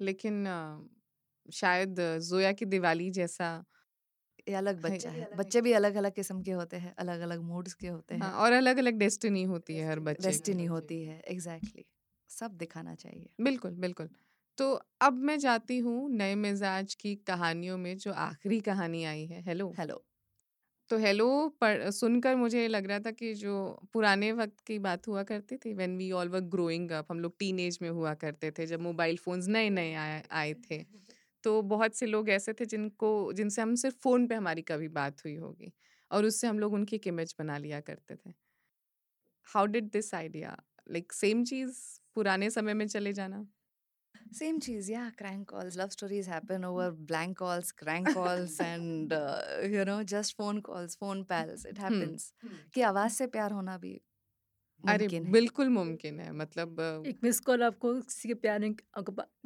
लेकिन शायद जोया की दिवाली जैसा ये अलग बच्चा है बच्चे भी अलग अलग किस्म के होते हैं अलग अलग मूड्स के होते हाँ, हैं। और अलग अलग डेस्टिनी होती है हर बच्चे डेस्टिनी होती है एग्जैक्टली सब दिखाना चाहिए। बिल्कुल बिल्कुल। तो अब मैं जाती हूँ नए मिजाज की कहानियों में जो आखिरी कहानी आई है हेलो। हेलो। तो हेलो पर सुनकर मुझे लग रहा था कि जो पुराने वक्त की बात हुआ करती थी when we all were growing up हम लोग टीनेज में हुआ करते थे जब मोबाइल फोन्स नए नए आए आए थे। तो बहुत से लोग ऐसे थे जिनको जिनसे हम सिर्फ़ फ़ोन पे हमारी कभी बात हुई होगी और उससे हम लोग उनकी एक इमेज बना लिया करते थे। How did this idea like same चीज़ पुराने समय में चले जाना? Same cheese, yeah. Crank calls, love stories happen over blank calls, crank calls, and uh, you know, just phone calls, phone pals. It happens. कि आवाज से प्यार होना भी अरे मुमकिन है। बिल्कुल मुमकिन है मतलब एक मिस कॉल आपको किसी के प्यार में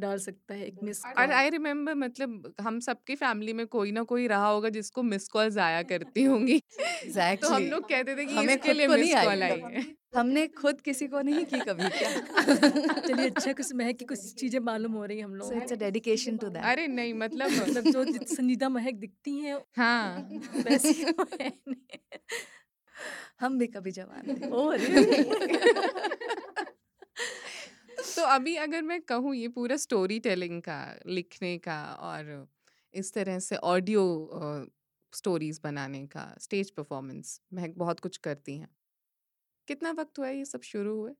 डाल सकता है एक मिस और कॉल आई रिमेम्बर मतलब हम सबकी फैमिली में कोई ना कोई रहा होगा जिसको मिस कॉल्स आया करती होंगी। exactly. तो हम लोग कहते थे कि हमें इसके लिए मिस कॉल आई। है। हमने खुद किसी को नहीं की कभी क्या? चलिए अच्छा कुछ महक की कुछ चीज़ें मालूम हो रही है हम लोग it's a dedication to that अरे नहीं मतलब मतलब जो संजीदा महक दिखती हैं हाँ। वैसी है नहीं। हम भी कभी जवान थे ओ? तो अभी अगर मैं कहूँ ये पूरा स्टोरी टेलिंग का लिखने का और इस तरह से ऑडियो स्टोरीज बनाने का स्टेज परफॉर्मेंस महक बहुत कुछ करती हैं। कितना वक्त हुआ है ये सब शुरू हुए?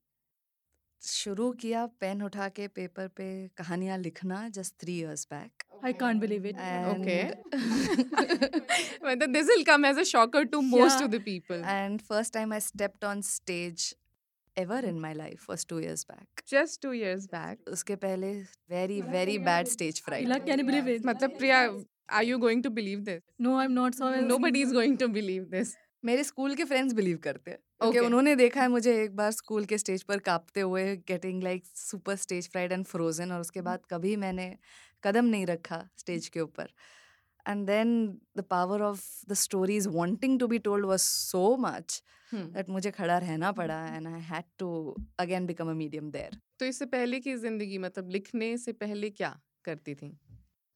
शुरू किया पेन उठा के पेपर पे कहानियाँ लिखना just three years back I can't believe it okay this will come as a shocker to most of the people and first time I stepped on stage ever in my life was two years back just two years back उसके पहले very very bad stage fright मतलब Priya are you going to believe this no I am not so no is going to believe this मेरे school के friends believe करते हैं क्योंकि Okay. उन्होंने देखा है मुझे एक बार स्कूल के स्टेज पर कांपते हुए getting like super stage fright and frozen और उसके बाद कभी मैंने कदम नहीं रखा स्टेज के ऊपर। And then the power of the stories wanting to be told was so much. That मुझे खड़ा रहना पड़ा and I had to again become a medium there तो इससे पहले की ज़िंदगी मतलब लिखने से पहले क्या करती थी?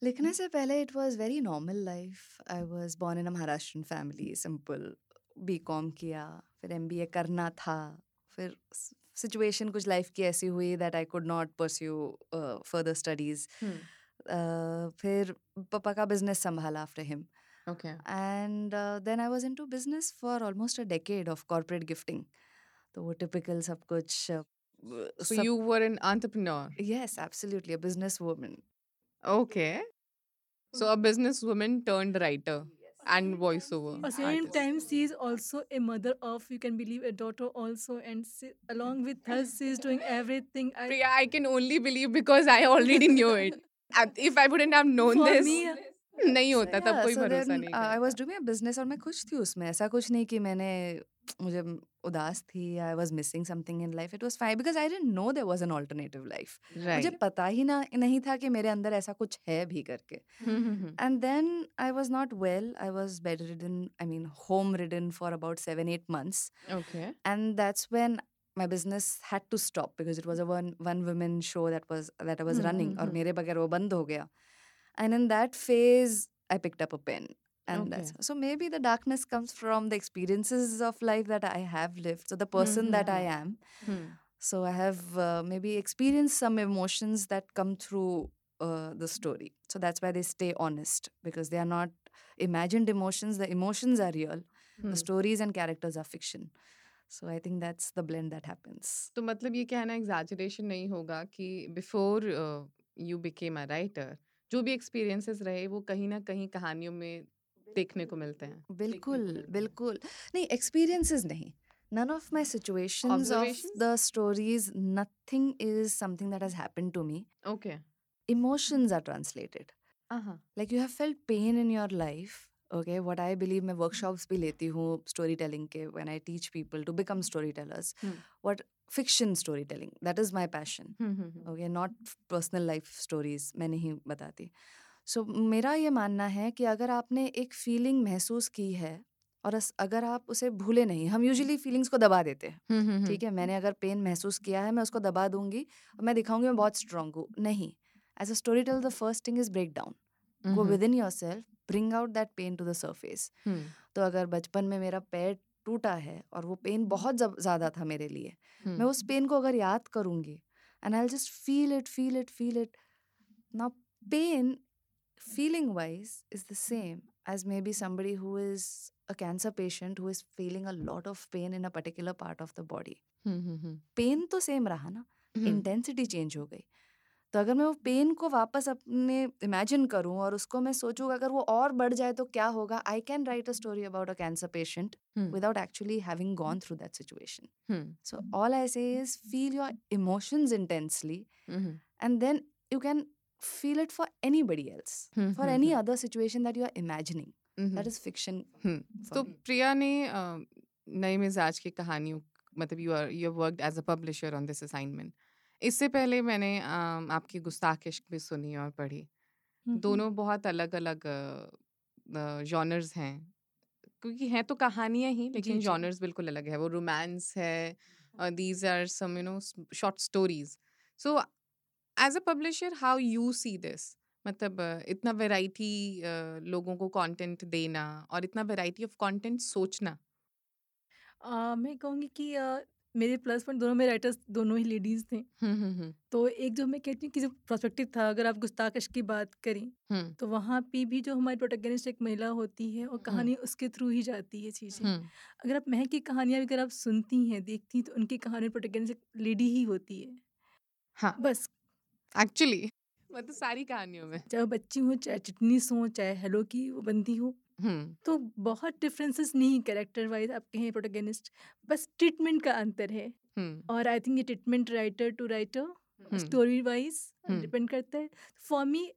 लिखने से पहले it was very normal life I was born in a Maharashtrian family simple B com किया फिर एम बी ए करना था फिर सिचुएशन कुछ लाइफ की ऐसी हुई that I could not pursue further studies फिर पापा का बिज़नेस संभाला after him and then I was into business for almost a decade of corporate gifting तो वो टिपिकल सब कुछ so you were an entrepreneur? A okay. So a businesswoman turned writer. And voiceover At the same artist. time, she is also a mother of, you can believe, a daughter also. And she, along with her, she is doing everything. I, Priya, I can only believe because I already knew it. If I wouldn't have known For this, me, नहीं होता तब कोई भरोसा नहीं I was was doing business और मैं खुश थी उसमें ऐसा कुछ नहीं कि मैंने मुझे उदास थी I was missing something in life it was fine because I didn't know there was an alternative life मुझे पता ही ना नहीं था कि मेरे अंदर ऐसा कुछ है भी करके. And then I was not well I was bedridden I mean home ridden for about seven eight months Okay. and that's when my business had to stop because it was a one one woman show that was that I was Hmm, running और hmm. मेरे बगैर वो बंद हो गया and in that phase I picked up a pen and that's so maybe the darkness comes from the experiences of life that I have lived so the person that I am Hmm. so I have uh, maybe experienced some emotions that come through uh, the story so that's why they stay honest because they are not imagined emotions the emotions are real Hmm. the stories and characters are fiction so i think that's the blend that happens तो मतलब ये कहना exaggeration नहीं होगा कि before you became a writer जो भी experiences रहे वो कहीं ना कहीं कहानियों में देखने को मिलते हैं बिल्कुल बिल्कुल नहीं experiences नहीं none of my situations of the stories nothing is something that has happened to me okay emotions are translated हाँ like you have felt pain in your life okay what i believe मैं workshops भी लेती हूँ storytelling के when i teach people to become storytellers Hmm. what fiction storytelling that is my passion hmm, okay not personal life stories मैं नहीं बताती सो so, मेरा ये मानना है कि अगर आपने एक फीलिंग महसूस की है और अगर आप उसे भूले नहीं हम यूजुअली फीलिंग्स को दबा देते हैं। ठीक है? मैंने अगर पेन महसूस किया है मैं उसको दबा दूँगी और मैं दिखाऊँगी मैं बहुत स्ट्रांग हूँ। नहीं as a storyteller the first thing is break down. Go within yourself bring out that pain to the surface. तो अगर बचपन में मेरा पैर टूटा है और वो पेन बहुत ज़्यादा था मेरे लिए हम्म, मैं उस पेन को अगर याद करूँगी and I just feel it feel it feel it ना pain feeling wise is the same as maybe somebody who is a cancer patient who is feeling a lot of pain in a particular part of the body pain तो same रहा ना हम्म, intensity change हो गई तो अगर मैं वो pen को वापस अपने इमेजिन करूं और उसको मैं सोचूं अगर वो और बढ़ जाए तो क्या होगा I can write a story about a cancer patient hmm, without actually having gone through that situation hmm, so all i say is feel your emotions intensely hmm, and then you can feel it for anybody else hmm, for any hmm. other situation that you are imagining. That is fiction hmm for तो. प्रिया ने नई मिजाज की कहानियों मतलब you are you worked as a publisher on this assignment इससे पहले मैंने आपकी गुस्ताख इश्क भी सुनी और पढ़ी। दोनों बहुत अलग अलग जॉनर्स हैं। क्योंकि हैं तो कहानियाँ ही लेकिन जॉनर्स बिल्कुल अलग है। वो रोमांस है these are some you know short stories so as a publisher how you see this मतलब इतना वैरायटी लोगों को कंटेंट देना और इतना वैरायटी ऑफ़ कंटेंट सोचना। आ, मैं कहूँगी कि आ, मेरे प्लस पॉइंट दोनों में राइटर्स दोनों ही लेडीज़ थे। तो एक जो मैं कहती हूँ कि जो प्रोस्पेक्टिव था अगर आप गुस्ताकश की बात करें तो वहाँ पे भी जो हमारी प्रोटेगनिस्ट एक महिला होती है और कहानी उसके थ्रू ही जाती है चीज़ें। अगर आप महक की कहानियाँ भी अगर आप सुनती हैं देखती हैं तो उनकी कहानी प्रोटेगनिस्ट लेडी ही होती है। हाँ। बस। एक्चुअली। मतलब सारी कहानियों में। चाहे बच्ची हो चाहे चिटनीस हो चाहे हेलो की वो बंदी हो हम्म। तो बहुत डिफरेंसेस नहीं कैरेक्टर वाइज आप कहें प्रोटेगनिस्ट बस ट्रीटमेंट का अंतर है। हम्म। और आई थिंक ये treatment writer to writer story wise. Depend करता है। For me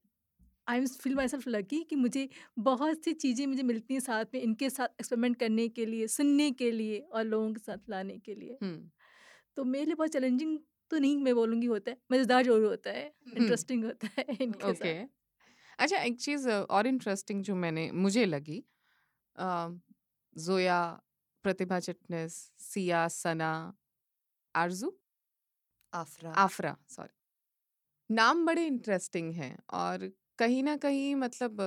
I am feel myself lucky कि मुझे बहुत सी चीज़ें मुझे मिलती हैं साथ में इनके साथ एक्सपेरिमेंट करने के लिए सुनने के लिए और लोगों के साथ लाने के लिए। हम्म। तो मेरे लिए बहुत चैलेंजिंग तो नहीं मैं बोलूँगी होता है मज़ेदार ज़रूर होता है। इंटरेस्टिंग होता है इनके ओके। साथ। अच्छा एक चीज़ और इंटरेस्टिंग जो मैंने मुझे लगी Zoya Pratibha Chitnis Siya Sana Arzoo? afra Afra sorry. नाम बड़े इंटरेस्टिंग हैं और कहीं ना कहीं मतलब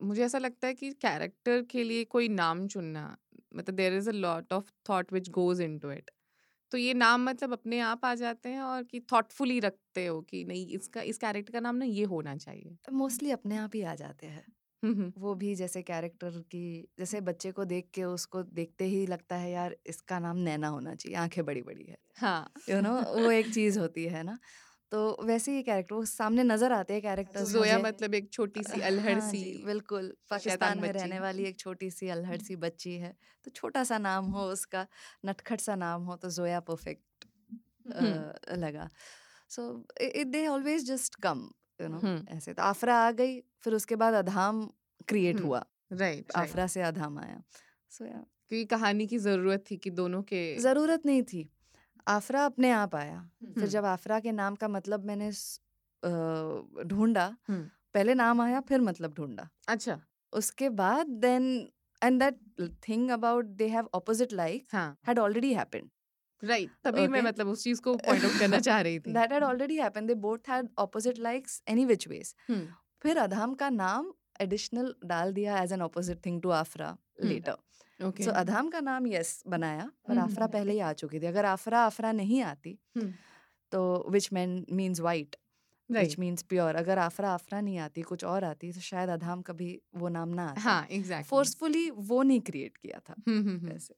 मुझे ऐसा लगता है कि कैरेक्टर के लिए कोई नाम चुनना मतलब there is a lot of thought which goes into it तो ये नाम मतलब अपने आप आ जाते हैं और कि थॉटफुली रखते हो कि नहीं इसका इस कैरेक्टर का नाम ना ये होना चाहिए। मोस्टली अपने आप ही आ जाते हैं। वो भी जैसे कैरेक्टर की जैसे बच्चे को देख के उसको देखते ही लगता है यार इसका नाम नैना होना चाहिए आँखें बड़ी बड़ी है। हाँ। यू नो वो एक चीज़ होती है ना? तो वैसे ही कैरेक्टर वो सामने नज़र आते हैं कैरेक्टर्स जोया मतलब एक छोटी सी अल्हड़ हाँ सी बिल्कुल पाकिस्तान में रहने वाली एक छोटी सी अल्हड़ सी बच्ची है तो छोटा सा नाम हो उसका नटखट सा नाम हो तो जोया परफेक्ट लगा। So they always just come you know. ऐसे तो आफरा आ गई फिर उसके बाद अधाम क्रिएट हुआ राइट आफरा से अधाम आया। सो या क्योंकि कहानी की ज़रूरत थी कि दोनों के ज़रूरत नहीं थी। आफरा अपने आप आया। फिर जब आफरा के नाम का मतलब मैंने ढूंढा। पहले नाम आया फिर मतलब ढूंढा। अच्छा। उसके बाद then and that thing about they have opposite like हाँ। had already happened राइट तभी मैं मतलब उस चीज़ को पॉइंट आउट करना चाह रही थी। that had already happened they both had opposite likes any which ways हम्म, फिर अधाम का नाम एडिशनल डाल दिया as an opposite thing to Afra later. Okay. So Adham का नाम यस बनाया पर हम्म, आफरा हम्म। पहले ही आ चुकी थी। अगर आफरा आफरा नहीं आती हम्म, तो which man means white which means pure अगर आफरा आफरा नहीं आती कुछ और आती तो शायद अधाम कभी वो नाम ना आता। हाँ एग्जैक्टली फोर्सफुली वो नहीं क्रिएट किया था हम्म हम्म हम्म। वैसे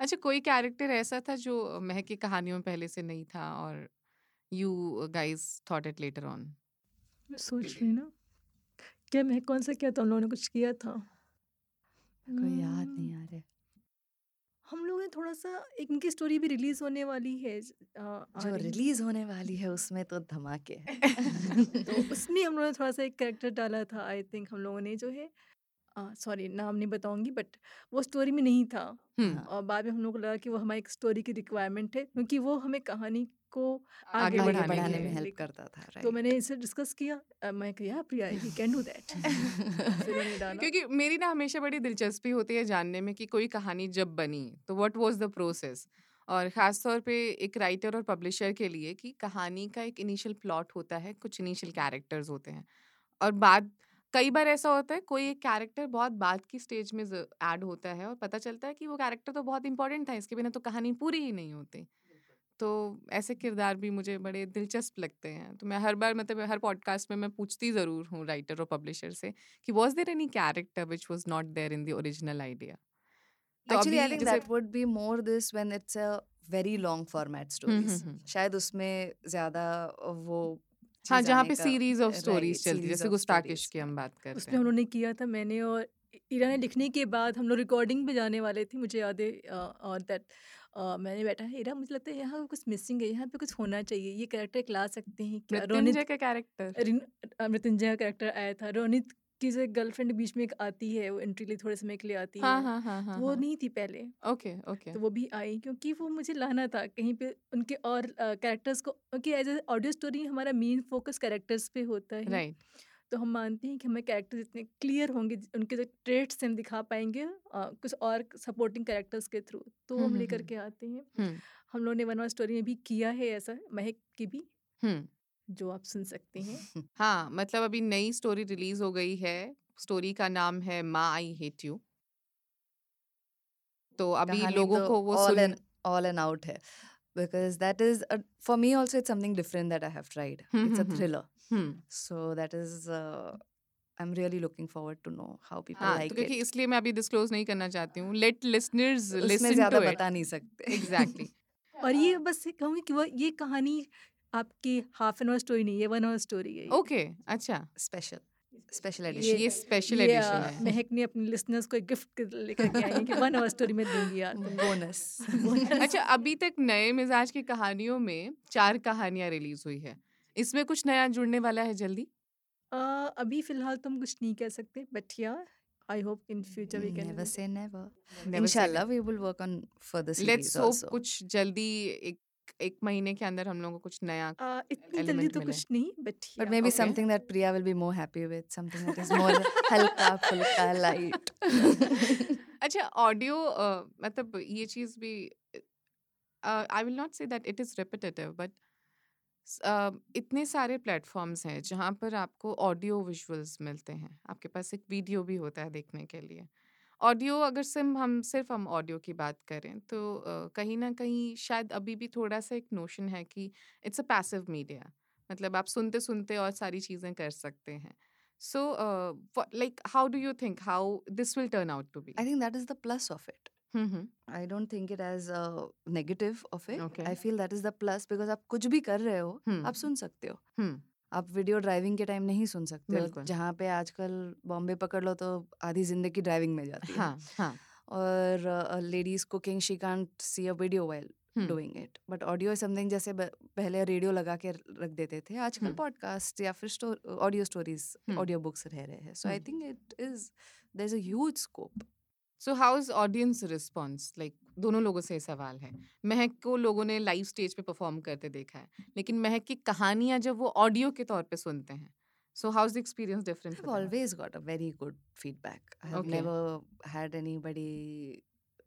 अच्छा कोई कैरेक्टर ऐसा था जो महक की कहानियों में पहले से नहीं था और you guys thought it later on सोच रही ना क्या मैं कौन सा किया था हम लोगों ने कुछ किया था? कोई याद नहीं हम्म, आ रहे हम लोगों ने थोड़ा सा एक इनकी स्टोरी भी रिलीज़ होने वाली है आ, जो रिलीज़ होने वाली है उसमें तो धमाके हैं। तो उसमें हम लोगों ने थोड़ा सा एक कैरेक्टर डाला था आई थिंक हम लोगों ने जो है सॉरी नाम नहीं बताऊँगी बट वो स्टोरी में नहीं था। हम्म। और बाद में हम लोग को लगा कि वो हमारी एक स्टोरी की रिक्वायरमेंट है क्योंकि वो हमें कहानी को आगे आगे बढ़ाने बढ़ाने में हेल्प करता था तो मैंने इसे डिस्कस किया मैं कहा Priya you can do that क्योंकि मेरी ना हमेशा बड़ी दिलचस्पी होती है जानने में कि कोई कहानी जब बनी तो व्हाट वाज द प्रोसेस और ख़ास तौर पे एक राइटर और पब्लिशर के लिए कि कहानी का एक इनिशियल प्लॉट होता है कुछ इनिशियल कैरेक्टर्स होते हैं। और बाद कई बार ऐसा होता है कोई एक कैरेक्टर बहुत बाद की स्टेज में ऐड होता है और पता चलता है कि वो कैरेक्टर तो बहुत इंपॉर्टेंट था इसके बिना तो कहानी पूरी ही नहीं होती। तो ऐसे किरदार भी मुझे बड़े दिलचस्प लगते हैं। तो मैं हर बार मतलब हर पॉडकास्ट में मैं पूछती ज़रूर हूँ राइटर और पब्लिशर से कि was there any character which was not there in the original idea actually I think that would be more this when it's a very long format stories hmm. शायद उसमें ज़्यादा वो हाँ जहाँ पे सीरीज़ ऑफ़ स्टोरीज चलती है जैसे गुस्ताकिश की हम बात करते उसमें हैं। हम लोगों ने किया था मैंने और ईरा ने लिखने के बाद हम लोग रिकॉर्डिंग पे जाने वाले थे मुझे याद है और मैंने बैठा है मुझे लगता है यहाँ कुछ मिसिंग है यहाँ पे कुछ होना चाहिए ये कैरेक्टर ला सकते हैं क्या? रोनित का कैरेक्टर मृत्युंजय का कैरेक्टर आया था। रोनित की जो गर्लफ्रेंड बीच में एक आती है वो एंट्री लिए थोड़े समय के लिए आती हाँ। है हाँ हाँ हाँ तो वो हाँ। नहीं थी पहले। Okay okay. तो वो भी आई क्योंकि वो मुझे लाना था कहीं पे उनके और कैरेक्टर्स को क्योंकि एज ए ऑडियो स्टोरी हमारा मेन फोकस कैरेक्टर्स पे होता है। राइट तो हम मानते हैं कि हमें कैरेक्टर जितने क्लियर होंगे उनके जो ट्रेट्स हम दिखा पाएँगे अ, कुछ और सपोर्टिंग कैरेक्टर्स के थ्रू तो हम लेकर। के आते हैं। हम लोगों ने वन और स्टोरी में भी किया है ऐसा महक की भी जो आप सुन सकते हैं। हाँ मतलब अभी नई स्टोरी रिलीज़ हो गई है स्टोरी का नाम है माँ आई हेट यू तो अभी लोगों तो को वो all and out है। because that is a, for me also it's something different that I have tried. Hmm, it's a hmm, hmm. thriller, hmm so that is uh, I'm really looking forward to know how people हाँ like तो क्योंकि it. इसलिए मैं अभी disclose नहीं करना चाहती हूँ लेट लिसनर्स उसमें लिसन ज्यादा टू इट बता नहीं सकते एग्जैक्टली और ये बस कहूँगी कि वो ये कहानी आपकी हाफ एन आवर स्टोरी नहीं है वन आवर स्टोरी है ये। ओके अच्छा special ये- edition. ये स्पेशल एडिशन है महक ने अपने लिसनर्स को एक गिफ्ट लेकर के आई है कि वन आवर स्टोरी में दूँगी यार bonus. अच्छा अभी तक नए मिजाज की कहानियों में चार कहानियाँ रिलीज़ हुई है इसमें कुछ नया जुड़ने वाला है जल्दी अ, अभी फ़िलहाल तो हम कुछ नहीं कह सकते बट या I hope in future we can never say never. Never say Inshallah, we will work on further let's hope also. कुछ जल्दी एक एक महीने के अंदर हम लोगों को कुछ नया uh, इतनी जल्दी तो कुछ नहीं but But maybe okay. something that Priya will be more happy with, something that is more halka, fulka, light. अच्छा ऑडियो मतलब ये चीज़ भी I will not say that it is repetitive but इतने सारे प्लेटफॉर्म्स हैं जहाँ पर आपको ऑडियो विजुअल्स मिलते हैं आपके पास एक वीडियो भी होता है देखने के लिए ऑडियो अगर सिर्फ़ हम सिर्फ़ हम ऑडियो की बात करें तो कहीं ना कहीं शायद अभी भी थोड़ा सा एक नोशन है कि इट्स अ पैसिव मीडिया मतलब आप सुनते सुनते और सारी चीज़ें कर सकते हैं so like how do you think how this will turn out to be I think that is the plus of it. Hmm I don't think it as a negative of it. Okay. I feel that is the plus because आप कुछ भी कर रहे हो। आप सुन सकते हो आप वीडियो ड्राइविंग के टाइम नहीं सुन सकते जहाँ पे आजकल बॉम्बे पकड़ लो तो आधी ज़िंदगी ड्राइविंग में जाती है। हाँ हाँ। और ladies cooking she can't see a video hmm, doing it. But audio something जैसे पहले रेडियो लगा के रख देते थे। आजकल। पॉडकास्ट या फिर ऑडियो स्टोरीज। ऑडियो बुक्स रह रहे हैं। So I. Think it is there is a huge scope. So how is audience response like दोनों लोगों से सवाल है महक को लोगों ने लाइव स्टेज पे परफॉर्म करते देखा है लेकिन महक की कहानियाँ जब वो ऑडियो के तौर पे सुनते हैं so how is the experience different I've always got a very good feedback. I have Okay. never had anybody,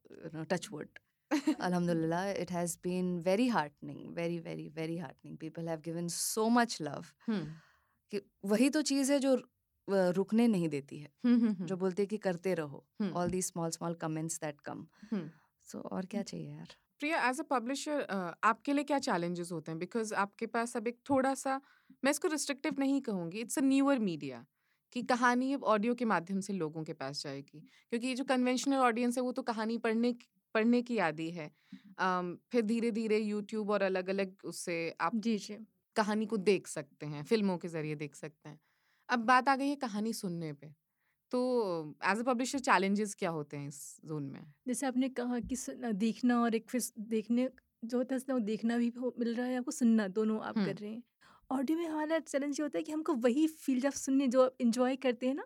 you know, touch wood. Alhamdulillah, it has been very heartening, very, very, very heartening. People have given so much love. Hmm. कि वही तो चीज़ है जो अ, रुकने नहीं देती है। जो बोलती है कि करते रहो। All the small small comments that come. So और क्या चाहिए यार? प्रिया एज अ पब्लिशर आपके लिए क्या चैलेंजेस होते हैं? बिकॉज़ आपके पास अब एक थोड़ा सा मैं इसको रिस्ट्रिक्टिव नहीं कहूँगी इट्स अ न्यूअर मीडिया कि कहानी अब ऑडियो के माध्यम से लोगों के पास जाएगी। क्योंकि ये जो कन्वेंशनल ऑडियंस है वो तो कहानी पढ़ने पढ़ने की आदि है। um, फिर धीरे धीरे यूट्यूब और अलग अलग उससे आप जी जी। कहानी को देख सकते हैं फ़िल्मों के ज़रिए देख सकते हैं। अब बात आ गई है कहानी सुनने पे। तो एज अ पब्लिशर चैलेंजेस क्या होते हैं इस जोन में? जैसे आपने कहा कि देखना और एक फिर देखने जो होता है वो देखना भी मिल रहा है आपको सुनना दोनों आप। कर रहे हैं। ऑडियो में हमारा चैलेंज ये होता है कि हमको वही फील जब सुनने जो आप इंजॉय करते हैं ना।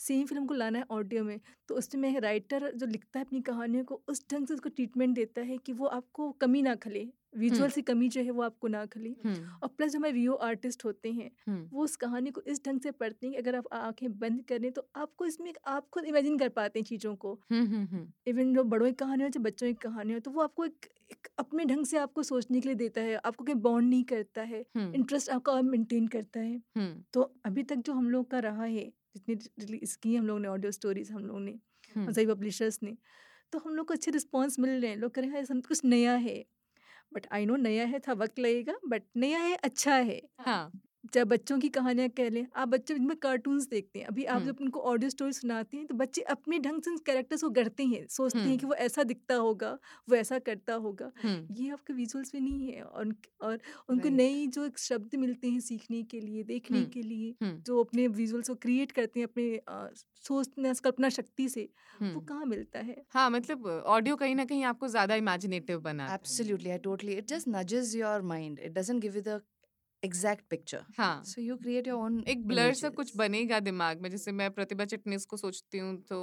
सेम फ़िल्म को लाना है ऑडियो में। तो उसमें राइटर जो लिखता है अपनी कहानियों को उस ढंग से उसको ट्रीटमेंट देता है कि वो आपको कमी ना खले। विजुअल से कमी जो है वो आपको ना खले। हम्म, और प्लस जो हमारे वीओ आर्टिस्ट होते हैं हम्म, वो उस कहानी को इस ढंग से पढ़ते हैं कि अगर आप आँखें बंद करें तो आपको इसमें आप खुद इमेजिन कर पाते हैं चीज़ों को। हम्म, हम्म, हम्म, इवन जो बड़ों की कहानी हो चाहे बच्चों की कहानी हो तो वो आपको एक, एक अपने ढंग से आपको सोचने के लिए देता है। आपको कहीं बॉन्ड नहीं करता है। हम्म, इंटरेस्ट आपका और मेंटेन करता है। हम्म, तो अभी तक जो हम लोग का रहा है जितनी रिलीज़ की हम लोगों ने ऑडियो स्टोरीज हम लोगों ने हम्म, सही पब्लिशर्स ने तो हम लोग को अच्छे रिस्पॉन्स मिल रहे हैं। लोग कह रहे हैं सब कुछ नया है। बट आई नो नया है था वक्त लगेगा बट नया है अच्छा है। हाँ। चाहे बच्चों की कहानियाँ कह लें आप बच्चे इनमें कार्टून्स देखते हैं अभी आप। जब उनको ऑडियो स्टोरी सुनाते हैं तो बच्चे अपने ढंग से कैरेक्टर्स को गढ़ते हैं सोचते हैं। कि वो ऐसा दिखता होगा वो ऐसा करता होगा ये आपके विजुअल्स में नहीं है और और उनको नई जो शब्द मिलते हैं सीखने के लिए देखने के लिए जो अपने विजुअल्स को क्रिएट करते हैं अपने सोचने कल्पना शक्ति से वो। कहाँ मिलता है हाँ मतलब ऑडियो कहीं ना कहीं आपको ज़्यादा इमेजिनेटिव बनाता है Absolutely, I totally. It just nudges your mind. It doesn't give you exact picture हाँ so you create your own एक ब्लर सा कुछ बनेगा दिमाग में जैसे मैं प्रतिभा चिटनीस को सोचती हूँ तो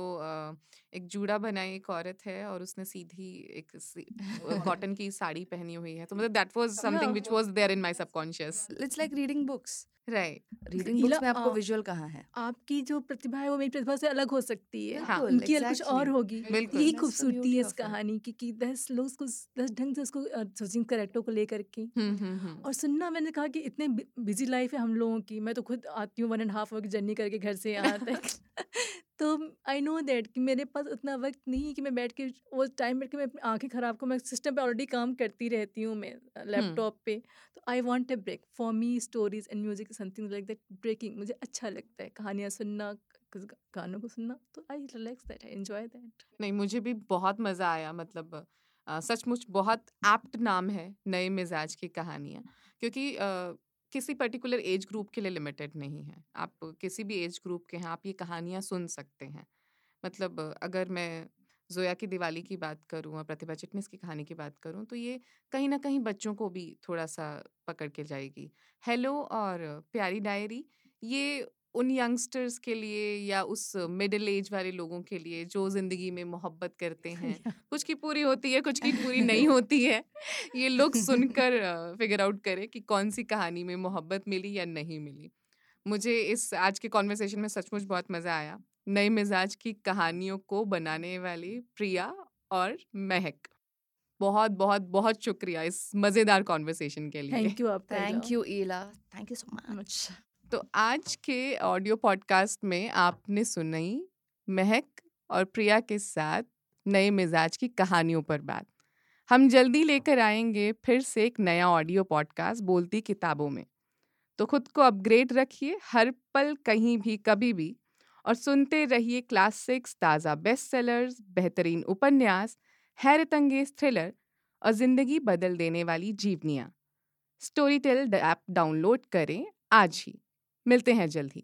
एक जूड़ा बनाई एक औरत है और उसने सीधी एक कॉटन की साड़ी पहनी हुई है। तो मतलब that was something. Which was there in my subconscious It's like reading books. Right Reading Ela, books में आपको विजुअल कहाँ है? आपकी जो प्रतिभा है वो मेरी प्रतिभा से अलग हो सकती है। हाँ, उनकी अलग कुछ और होगी। बिल्कुल। यही खूबसूरती है इस कहानी की कि दस लोग उसको दस ढंग से उसको सोचिंग करेक्टर को लेकर के। हम्म हम्म हम्म। और सुनना मैंने कहा कि इतने बिज़ी लाइफ है हम लोगों की। मैं तो खुद आती हूँ वन एंड हाफ़ आवर की जर्नी करके घर से यहाँ तक। तो आई नो दैट कि मेरे पास उतना वक्त नहीं कि मैं बैठ के वो टाइम बैठ के मैं अपनी आँखें ख़राब को मैं सिस्टम पे ऑलरेडी काम करती रहती हूँ मैं लैपटॉप पे। तो I want a break for me stories and music something like that breaking मुझे अच्छा लगता है कहानियाँ सुनना गानों को सुनना। तो I relax that I enjoy that नहीं मुझे भी बहुत मज़ा आया मतलब सचमुच बहुत एप्ट नाम है नए मिजाज की कहानियाँ। क्योंकि अ, किसी पर्टिकुलर एज ग्रुप के लिए लिमिटेड नहीं है। आप किसी भी एज ग्रुप के हैं, आप ये कहानियाँ सुन सकते हैं। मतलब अगर मैं जोया की दिवाली की बात करूँ और प्रतिभा चिटनिस की कहानी की बात करूँ तो ये कहीं ना कहीं बच्चों को भी थोड़ा सा पकड़ के जाएगी। हेलो और प्यारी डायरी, ये उन यंगस्टर्स के लिए या उस मिडिल एज वाले लोगों के लिए जो ज़िंदगी में मोहब्बत करते हैं? कुछ की पूरी होती है कुछ की पूरी नहीं होती है। ये लोग सुनकर फिगर आउट करें कि कौन सी कहानी में मोहब्बत मिली या नहीं मिली। मुझे इस आज के कॉन्वर्सेशन में सचमुच बहुत मज़ा आया। नए मिजाज की कहानियों को बनाने वाली प्रिया और महक। बहुत बहुत बहुत शुक्रिया इस मज़ेदार कॉन्वर्सेशन के लिए। Thank you you, Ela. Thank you so much. much. तो आज के ऑडियो पॉडकास्ट में आपने सुनी महक और प्रिया के साथ नए मिजाज की कहानियों पर बात। हम जल्दी लेकर आएँगे फिर से एक नया ऑडियो पॉडकास्ट, बोलती किताबों में। तो खुद को अपग्रेड रखिए, हर पल कहीं भी, कभी भी, और सुनते रहिए क्लासिक्स, ताज़ा बेस्ट सेलर्स बेहतरीन उपन्यास हैरत अंगेज थ्रिलर और ज़िंदगी बदल देने वाली जीवनियाँ। स्टोरी टेल ऐप डाउनलोड करें आज ही। मिलते हैं जल्द ही।